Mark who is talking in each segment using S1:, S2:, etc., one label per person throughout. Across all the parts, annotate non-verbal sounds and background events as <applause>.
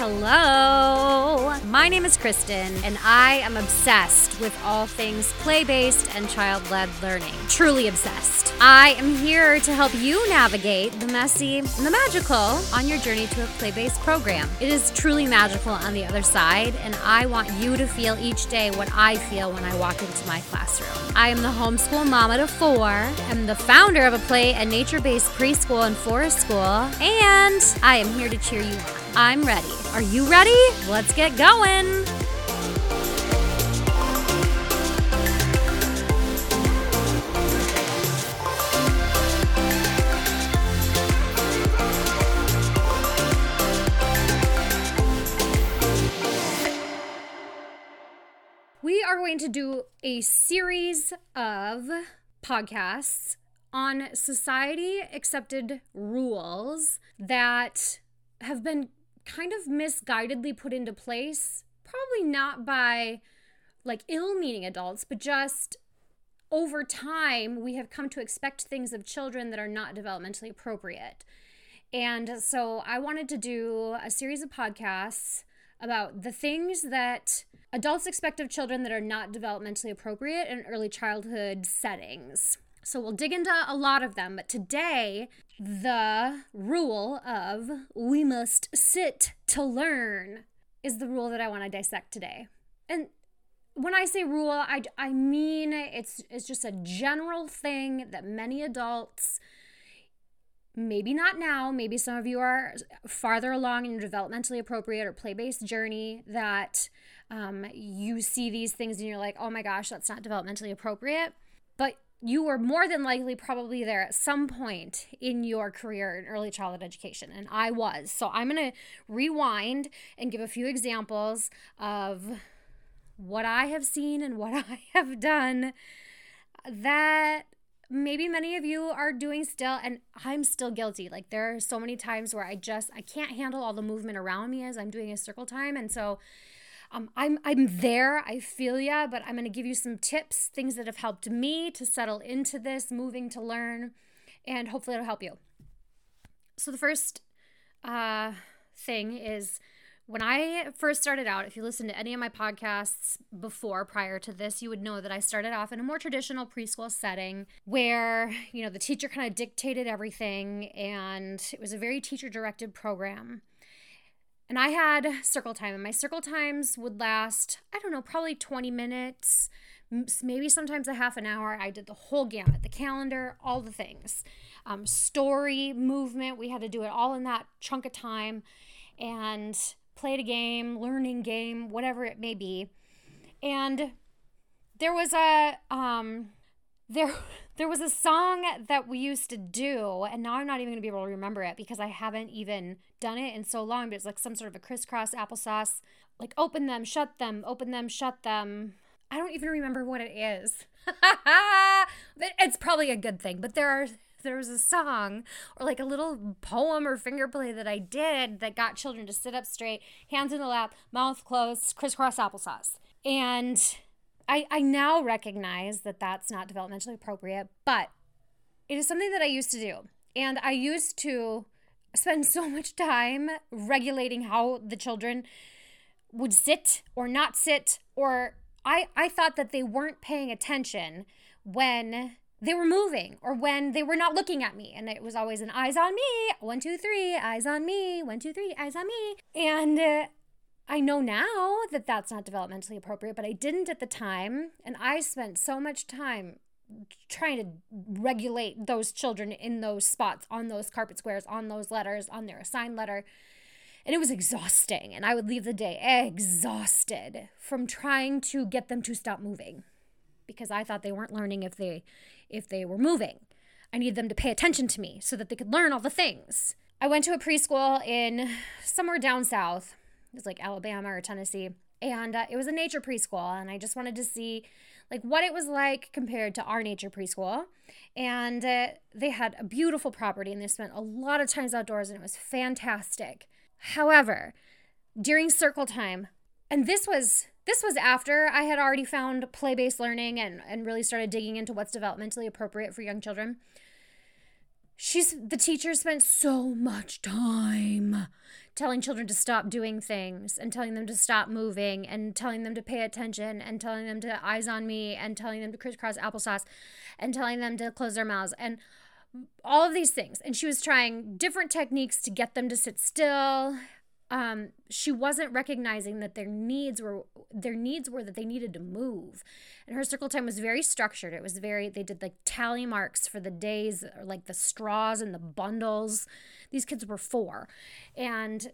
S1: Hello. My name is Kristen, and I am obsessed with all things play based and child led learning. Truly obsessed. I am here to help you navigate the messy and the magical on your journey to a play based program. It is truly magical on the other side, and I want you to feel each day what I feel when I walk into my classroom. I am the homeschool mama to four, I'm the founder of a play and nature based preschool and forest school, and I am here to cheer you on. I'm ready. Are you ready? Let's get going. We are going to do a series of podcasts on society accepted rules that have been kind of misguidedly put into place, probably not by like ill meaning adults, but just over time, we have come to expect things of children that are not developmentally appropriate. And so I wanted to do a series of podcasts about the things that adults expect of children that are not developmentally appropriate in early childhood settings. So we'll dig into a lot of them, but today, the rule of we must sit to learn is the rule that I want to dissect today. And when I say rule, I, I mean it's it's just a general thing that many adults maybe not now, maybe some of you are farther along in your developmentally appropriate or play-based journey that um, you see these things and you're like, oh my gosh, that's not developmentally appropriate. But you were more than likely probably there at some point in your career in early childhood education and i was. So i'm going to rewind and give a few examples of what i have seen and what <laughs> i have done that maybe many of you are doing still and i'm still guilty. Like there are so many times where i just i can't handle all the movement around me as i'm doing a circle time and so um, I'm I'm there. I feel ya, but I'm going to give you some tips, things that have helped me to settle into this, moving to learn, and hopefully it'll help you. So the first uh, thing is when I first started out, if you listen to any of my podcasts before, prior to this, you would know that I started off in a more traditional preschool setting where, you know, the teacher kind of dictated everything and it was a very teacher directed program. And I had circle time, and my circle times would last, I don't know, probably 20 minutes, maybe sometimes a half an hour. I did the whole gamut, the calendar, all the things. Um, story, movement, we had to do it all in that chunk of time and played a game, learning game, whatever it may be. And there was a, um, there, <laughs> there was a song that we used to do, and now I'm not even going to be able to remember it because I haven't even done it in so long, but it's like some sort of a crisscross applesauce. Like, open them, shut them, open them, shut them. I don't even remember what it is. <laughs> it's probably a good thing, but there are there was a song or like a little poem or finger play that I did that got children to sit up straight, hands in the lap, mouth closed, crisscross applesauce. And I, I now recognize that that's not developmentally appropriate, but it is something that I used to do. And I used to spend so much time regulating how the children would sit or not sit, or I, I thought that they weren't paying attention when they were moving or when they were not looking at me. And it was always an eyes on me, one, two, three, eyes on me, one, two, three, eyes on me. And uh, I know now that that's not developmentally appropriate, but I didn't at the time. And I spent so much time trying to regulate those children in those spots, on those carpet squares, on those letters, on their assigned letter. And it was exhausting. And I would leave the day exhausted from trying to get them to stop moving because I thought they weren't learning if they if they were moving. I needed them to pay attention to me so that they could learn all the things. I went to a preschool in somewhere down south it was like Alabama or Tennessee. And uh, it was a nature preschool. And I just wanted to see like what it was like compared to our nature preschool. And uh, they had a beautiful property and they spent a lot of times outdoors and it was fantastic. However, during circle time, and this was this was after I had already found play-based learning and, and really started digging into what's developmentally appropriate for young children she's the teacher spent so much time telling children to stop doing things and telling them to stop moving and telling them to pay attention and telling them to eyes on me and telling them to crisscross applesauce and telling them to close their mouths and all of these things. And she was trying different techniques to get them to sit still. Um, she wasn't recognizing that their needs were their needs were that they needed to move. And her circle time was very structured. It was very they did like tally marks for the days or like the straws and the bundles. These kids were four. And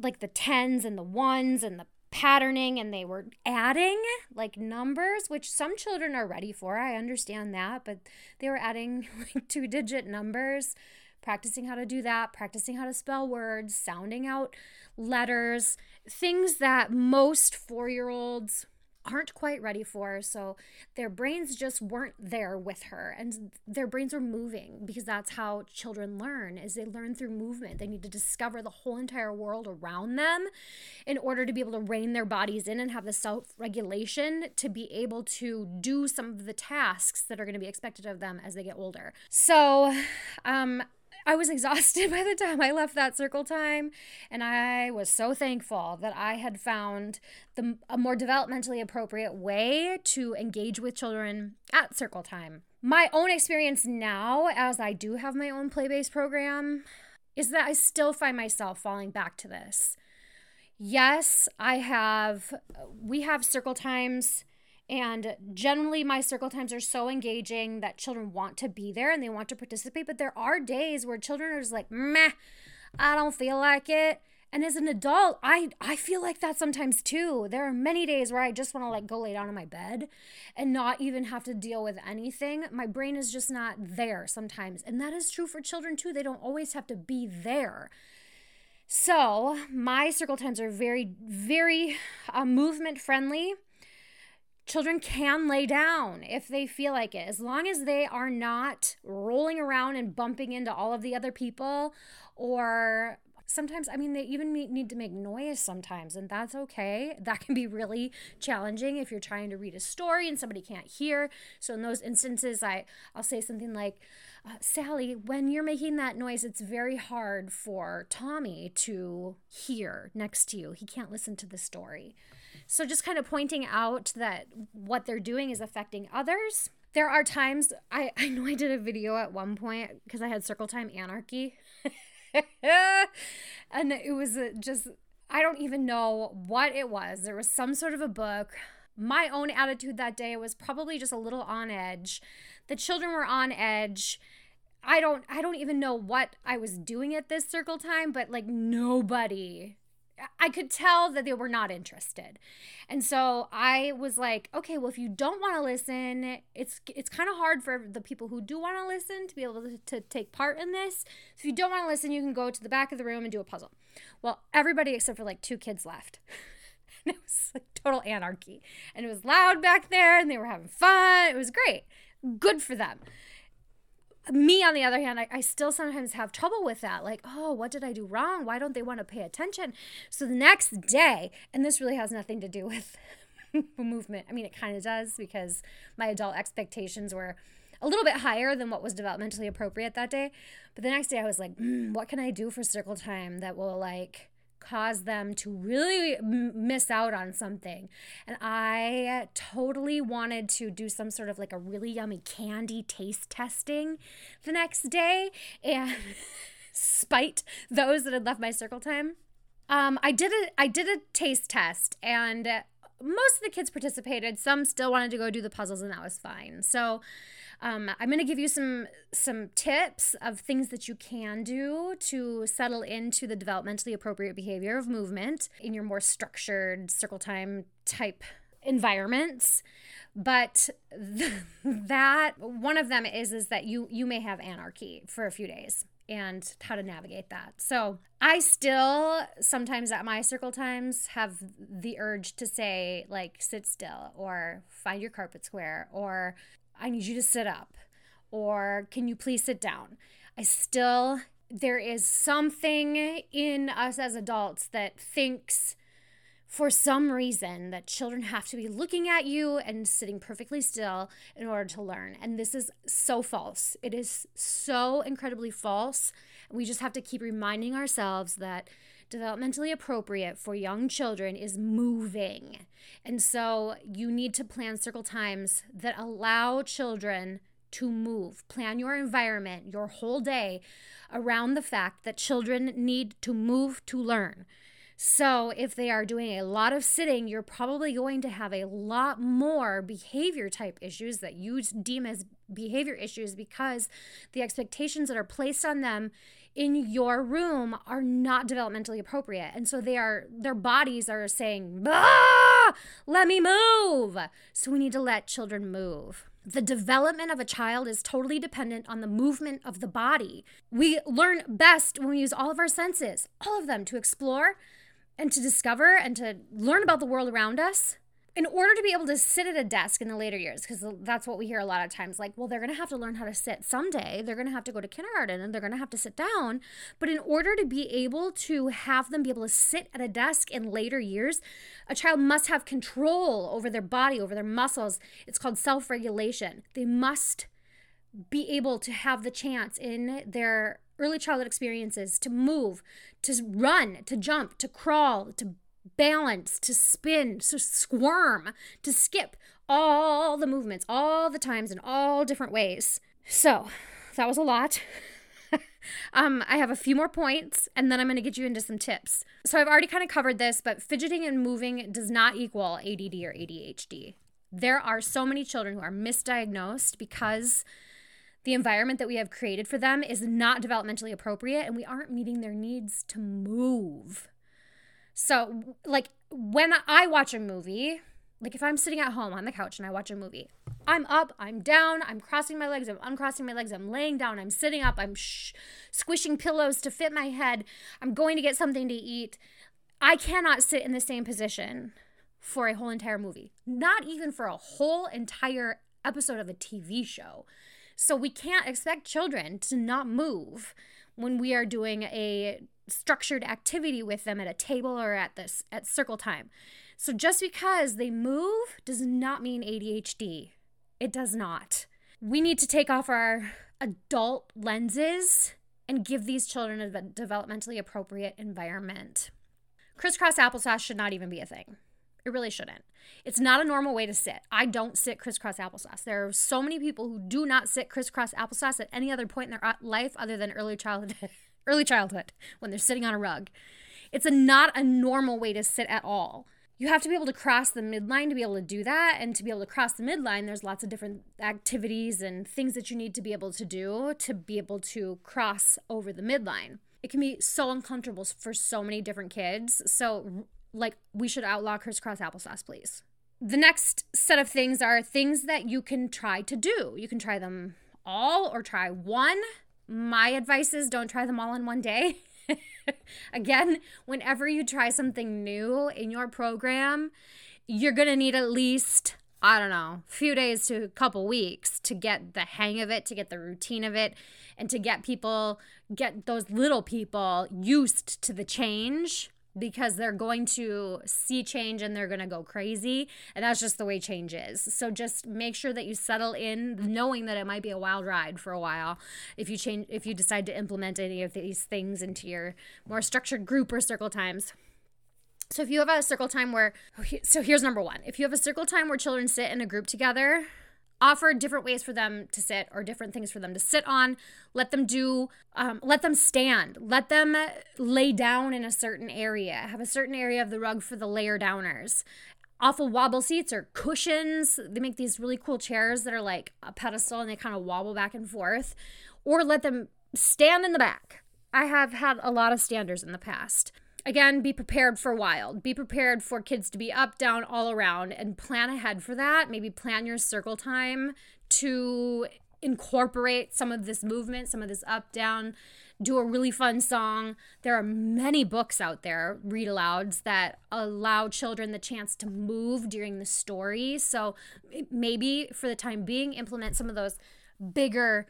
S1: like the tens and the ones and the patterning and they were adding like numbers which some children are ready for. I understand that but they were adding <laughs> like two digit numbers practicing how to do that practicing how to spell words sounding out letters things that most four year olds aren't quite ready for. So their brains just weren't there with her and their brains were moving because that's how children learn is they learn through movement. They need to discover the whole entire world around them in order to be able to rein their bodies in and have the self-regulation to be able to do some of the tasks that are going to be expected of them as they get older. So, um I was exhausted <laughs> by the time I left that circle time, and I was so thankful that I had found the a more developmentally appropriate way to engage with children at circle time. My own experience now, as I do have my own play based program, is that I still find myself falling back to this. Yes, I have, we have circle times and generally, my circle times are so engaging that children want to be there and they want to participate. But there are days where children are just like, meh, I don't feel like it. And as an adult, I, I feel like that sometimes too. There are many days where I just want to like go lay down in my bed and not even have to deal with anything. My brain is just not there sometimes. And that is true for children too. They don't always have to be there. So, my circle times are very, very uh, movement friendly children can lay down if they feel like it, as long as they are not rolling around and bumping into all of the other people or sometimes i mean they even need to make noise sometimes and that's okay. That can be really challenging if you're trying to read a story and somebody can't hear. So in those instances i i'll say something like uh, sally when you're making that noise it's very hard for tommy to hear next to you. He can't listen to the story so just kind of pointing out that what they're doing is affecting others. There are times I, <laughs> I know I did a video at one point because I had circle time anarchy. <laughs> and it was uh, just, I don't even know what it was. There was some sort of a book. My own attitude that day was probably just a little on edge. The children were on edge. I don't I don't even know what I was doing at this circle time, but like nobody I could tell that they were not interested. And so I was like, okay, well if you don't want to listen, it's it's kind of hard for the people who do want to listen to be able to, to take part in this. So if you don't want to listen, you can go to the back of the room and do a puzzle. Well, everybody except for like two kids left. <laughs> and it was like total anarchy. And it was loud back there and they were having fun. It was great. Good for them me on the other hand I, I, still sometimes have trouble with that. Like oh what did i do wrong? Why don't they want to pay attention? So the next day and this really has nothing to do <laughs> with movement. I mean it kind of does because my adult expectations were a little bit higher than what was developmentally appropriate that day. But the next day i was like mm, what can i do for circle time that will like cause them to really miss out on something. And I totally wanted to do some sort of like a really yummy candy taste testing the next day and <laughs> spite those that had left my circle time. Um, I did a I did a taste test and most of the kids participated. Some still wanted to go do the puzzles and that was fine. So um, I'm going to give you some some tips of things that you can do to settle into the developmentally appropriate behavior of movement in your more structured circle time type environments but th- <laughs> that one of them is is that you you may have anarchy for a few days and how to navigate that. So, I still sometimes at my circle times have the urge to say like sit still or find your carpet square or I need you to sit up or can you please sit down? I still, there is something in us as adults that thinks for some reason that children have to be looking at you and sitting perfectly still in order to learn. And this is so false. It is so incredibly false. We just have to keep reminding ourselves that developmentally appropriate for young children is moving. And so you need to plan circle times that allow children to move. Plan your environment, your whole day around the fact that children need to move to learn. So, if they are doing a lot of sitting, you're probably going to have a lot more behavior type issues that you deem as behavior issues because the expectations that are placed on them in your room are not developmentally appropriate. And so they are their bodies are saying, "Let me move." So we need to let children move. The development of a child is totally dependent on the movement of the body. We learn best when we use all of our senses, all of them, to explore and to discover and to learn about the world around us in order to be able to sit at a desk in the later years because that's what we hear a lot of times like well they're going to have to learn how to sit someday. They're going to have to go to kindergarten and they're going to have to sit down. But in order to be able to have them be able to sit at a desk in later years a child must have control over their body over their muscles. It's called self-regulation. They must be able to have the chance in their early childhood experiences to move, to run, to jump, to crawl, to balance, to spin, to squirm, to skip all the movements, all the times, in all different ways. So that was a lot. <laughs> um, I have a few more points and then I'm going to get you into some tips. So I've already kind of covered this, but fidgeting and moving does not equal ADD or ADHD. There are so many children who are misdiagnosed because the environment that we have created for them is not developmentally appropriate and we aren't meeting their needs to move. So, like, when I watch a movie, like if I'm sitting at home on the couch and I watch a movie, I'm up, I'm down, I'm crossing my legs, I'm uncrossing my legs, I'm laying down, I'm sitting up, I'm sh- squishing pillows to fit my head, I'm going to get something to eat. I cannot sit in the same position for a whole entire movie, not even for a whole entire episode of a TV show. So we can't expect children to not move when we are doing a structured activity with them at a table or at this at circle time. So just because they move does not mean ADHD. It does not. We need to take off our adult lenses and give these children a developmentally appropriate environment. Crisscross applesauce should not even be a thing. It really shouldn't. It's not a normal way to sit. I don't sit crisscross applesauce. There are so many people who do not sit crisscross applesauce at any other point in their uh, life other than early childhood, <laughs> early childhood when they're sitting on a rug. It's a not a normal way to sit at all. You have to be able to cross the midline to be able to do that. And to be able to cross the midline, there's lots of different activities and things that you need to be able to do to be able to cross over the midline. It can be so uncomfortable for so many different kids. So like we should outlaw crisscross applesauce, please. The next set of things are things that you can try to do. You can try them all or try one. My advice is don't try them all in one day. <laughs> Again, whenever you try something new in your program, you're going to need at least I don't know, a few days to a couple weeks to get the hang of it, to get the routine of it, and to get people, get those little people used to the change because they're going to see change and they're going to go crazy. And that's just the way change is. So just make sure that you settle in knowing that it might be a wild ride for a while if you change if you decide to implement any of these things into your more structured group or circle times. So if you have a circle time where so here's number 1. If you have a circle time where children sit in a group together, offer different ways for them to sit or different things for them to sit on. Let them do um, let them stand. Let them lay down in a certain area have a certain area of the rug for the layer downers. Awful wobble seats or cushions. They make these really cool chairs that are like a pedestal and they kind of wobble back and forth. Or let them stand in the back. I have had a lot of standers in the past again, be prepared for wild. Be prepared for kids to be up, down, all around, and plan ahead for that. Maybe plan your circle time to incorporate some of this movement, some of this up, down. Do a really fun song. There are many books out there, read alouds, that allow children the chance to move during the story. So maybe for the time being, implement some of those bigger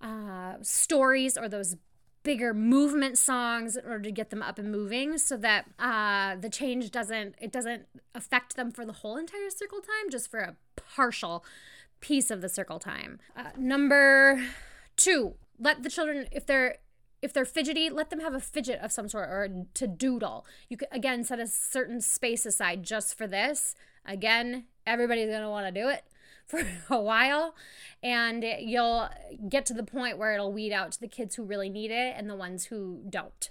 S1: uh, stories or those bigger movement songs in order to get them up and moving so that uh, the change doesn't it doesn't affect them for the whole entire circle time just for a partial piece of the circle time. Uh, number two let the children if they're if they're fidgety let them have a fidget of some sort or to doodle. You could again set a certain space aside just for this. Again everybody's to want to do it for <laughs> a while and you'll get to the point where it'll weed out to the kids who really need it and the ones who don't.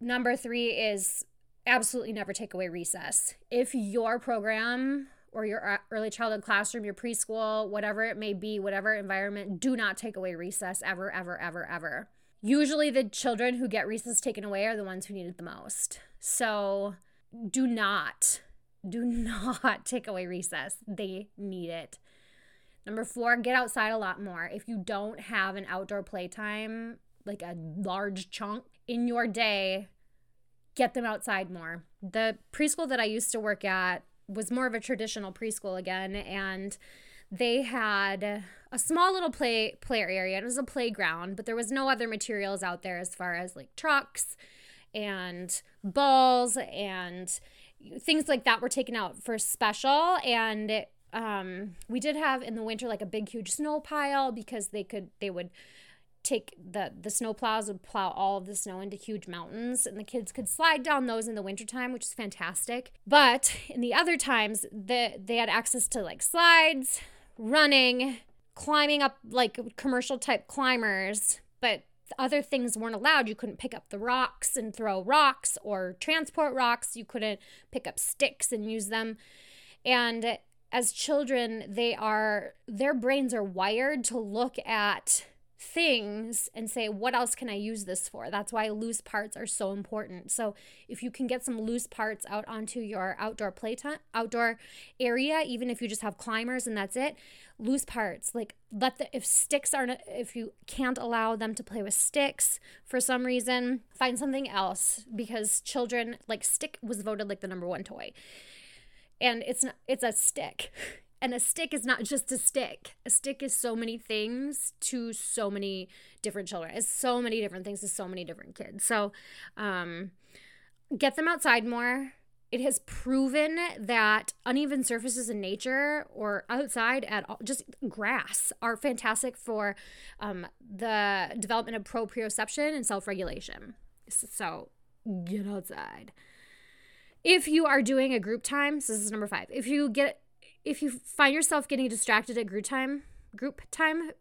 S1: Number 3 is absolutely never take away recess. If your program or your uh, early childhood classroom, your preschool, whatever it may be, whatever environment, do not take away recess ever, ever, ever, ever. Usually, the children who get recess taken away are the ones who need it the most. So, do not, do <laughs> not take away recess. They need it. Number four, get outside a lot more. If you don't have an outdoor playtime, like a large chunk in your day, get them outside more. The preschool that I used to work at was more of a traditional preschool again, and they had a small little play player area. It was a playground, but there was no other materials out there as far as like trucks and balls and things like that were taken out for special and um, we did have in the winter like a big huge snow pile because they could they would take the the snow plows would plow all of the snow into huge mountains and the kids could slide down those in the wintertime which is fantastic. But in the other times the, they had access to like slides running climbing up like commercial type climbers but other things weren't allowed. You couldn't pick up the rocks and throw rocks or transport rocks. You couldn't pick up sticks and use them. And as children, they are their brains are wired to look at things and say, what else can I use this for? That's why loose parts are so important. So if you can get some loose parts out onto your outdoor playtime, outdoor area, even if you just have climbers and that's it, loose parts like let the if sticks aren't if you can't allow them to play with sticks for some reason find something else because children like stick was voted like the number one toy and it's not it's a stick. And a stick is not just a stick. A stick is so many things to so many different children. It's so many different things to so many different kids. So um, get them outside more. It has proven that uneven surfaces in nature or outside at all, just grass are fantastic for um, the development of proprioception and self-regulation. So get outside if you are doing a group time, so this is number five. If you get if you find yourself getting distracted at group time, group time,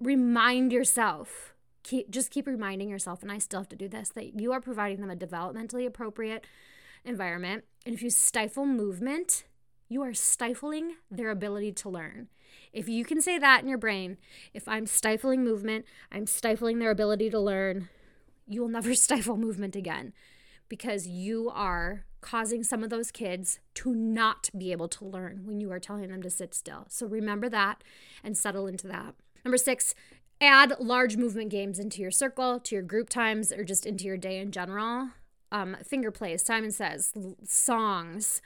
S1: remind yourself. Keep just keep reminding yourself, and I still have to do this, that you are providing them a developmentally appropriate environment. And if you stifle movement, you are stifling their ability to learn. If you can say that in your brain, if I'm stifling movement, I'm stifling their ability to learn, you will never <laughs> stifle movement again because you are causing some of those kids to not be able to learn when you are telling them to sit still. So remember that and settle into that. Number six, add large movement games into your circle, to your group times, or just into your day in general. Um, finger plays, Simon says, songs,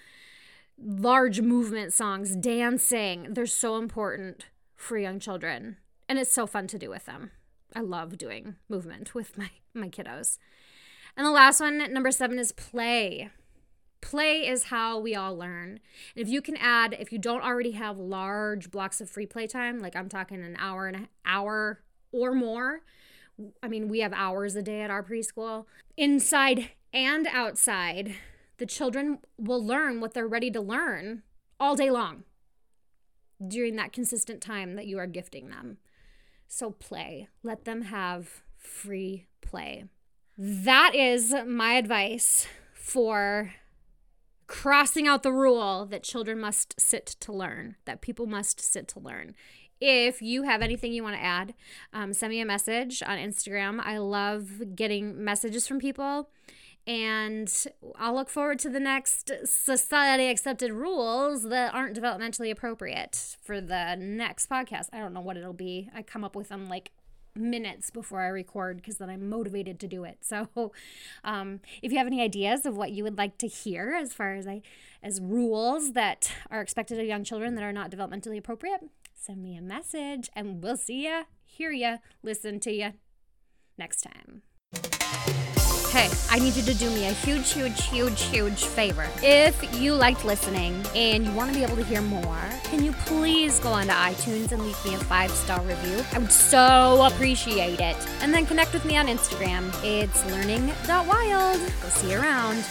S1: large movement songs, dancing. They're so important for young children. And it's so fun to do with them. I love doing movement with my, my kiddos. And the last one, number seven, is play. Play is how we all learn. And if you can add, if you don't already have large blocks of free play time, like I'm talking an hour and an hour or more, I mean, we have hours a day at our preschool, inside and outside, the children will learn what they're ready to learn all day long during that consistent time that you are gifting them. So play, let them have free play. That is my advice for crossing out the rule that children must sit to learn, that people must sit to learn. If you have anything you want to add, um, send me a message on Instagram. I love getting messages from people. And I'll look forward to the next society accepted rules that aren't developmentally appropriate for the next podcast. I don't know what it'll be. I come up with them like minutes before I record because then I'm motivated to do it. So, <laughs> um, if you have any ideas of what you would like to hear as far as I as rules that are expected of young children that are not developmentally appropriate, send me a message and we'll see ya, hear ya, listen to ya next time. Hey, I need you to do me a huge, huge, huge, huge favor. If you liked listening and you want to be able to hear more, can you please go onto iTunes and leave me a five star review? I would so appreciate it. And then connect with me on Instagram. It's learning.wild. We'll see you around.